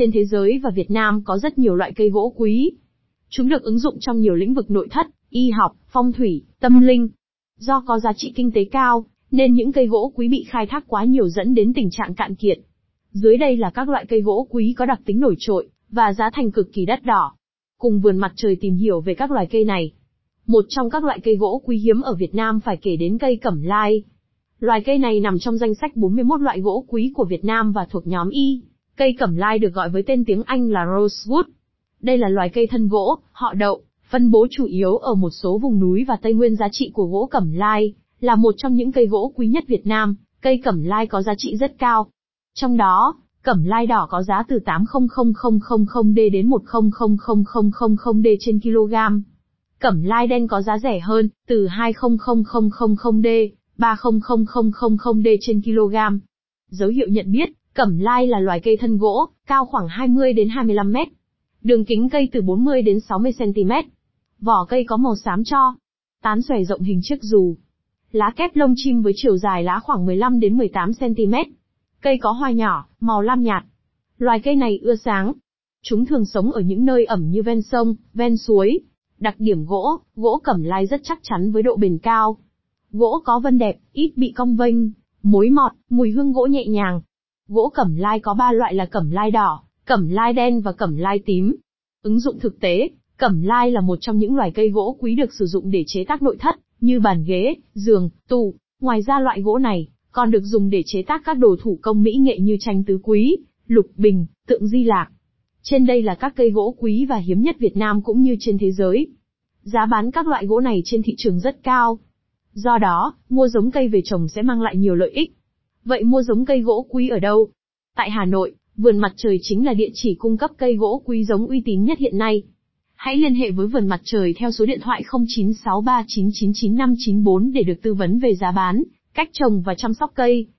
Trên thế giới và Việt Nam có rất nhiều loại cây gỗ quý. Chúng được ứng dụng trong nhiều lĩnh vực nội thất, y học, phong thủy, tâm linh. Do có giá trị kinh tế cao, nên những cây gỗ quý bị khai thác quá nhiều dẫn đến tình trạng cạn kiệt. Dưới đây là các loại cây gỗ quý có đặc tính nổi trội, và giá thành cực kỳ đắt đỏ. Cùng vườn mặt trời tìm hiểu về các loài cây này. Một trong các loại cây gỗ quý hiếm ở Việt Nam phải kể đến cây cẩm lai. Loài cây này nằm trong danh sách 41 loại gỗ quý của Việt Nam và thuộc nhóm Y. Cây cẩm lai được gọi với tên tiếng Anh là rosewood. Đây là loài cây thân gỗ, họ đậu, phân bố chủ yếu ở một số vùng núi và Tây Nguyên giá trị của gỗ cẩm lai, là một trong những cây gỗ quý nhất Việt Nam, cây cẩm lai có giá trị rất cao. Trong đó, cẩm lai đỏ có giá từ 80000d đến 100000d trên kg. Cẩm lai đen có giá rẻ hơn, từ 20000d, 30000d trên kg. Dấu hiệu nhận biết, cẩm lai là loài cây thân gỗ, cao khoảng 20 đến 25 mét. Đường kính cây từ 40 đến 60 cm. Vỏ cây có màu xám cho. Tán xòe rộng hình chiếc dù. Lá kép lông chim với chiều dài lá khoảng 15 đến 18 cm. Cây có hoa nhỏ, màu lam nhạt. Loài cây này ưa sáng. Chúng thường sống ở những nơi ẩm như ven sông, ven suối. Đặc điểm gỗ, gỗ cẩm lai rất chắc chắn với độ bền cao. Gỗ có vân đẹp, ít bị cong vênh, mối mọt, mùi hương gỗ nhẹ nhàng. Gỗ cẩm lai có ba loại là cẩm lai đỏ, cẩm lai đen và cẩm lai tím. Ứng dụng thực tế, cẩm lai là một trong những loài cây gỗ quý được sử dụng để chế tác nội thất, như bàn ghế, giường, tủ. Ngoài ra loại gỗ này, còn được dùng để chế tác các đồ thủ công mỹ nghệ như tranh tứ quý, lục bình, tượng di lạc. Trên đây là các cây gỗ quý và hiếm nhất Việt Nam cũng như trên thế giới. Giá bán các loại gỗ này trên thị trường rất cao. Do đó, mua giống cây về trồng sẽ mang lại nhiều lợi ích. Vậy mua giống cây gỗ quý ở đâu? Tại Hà Nội, vườn mặt trời chính là địa chỉ cung cấp cây gỗ quý giống uy tín nhất hiện nay. Hãy liên hệ với vườn mặt trời theo số điện thoại 0963999594 để được tư vấn về giá bán, cách trồng và chăm sóc cây.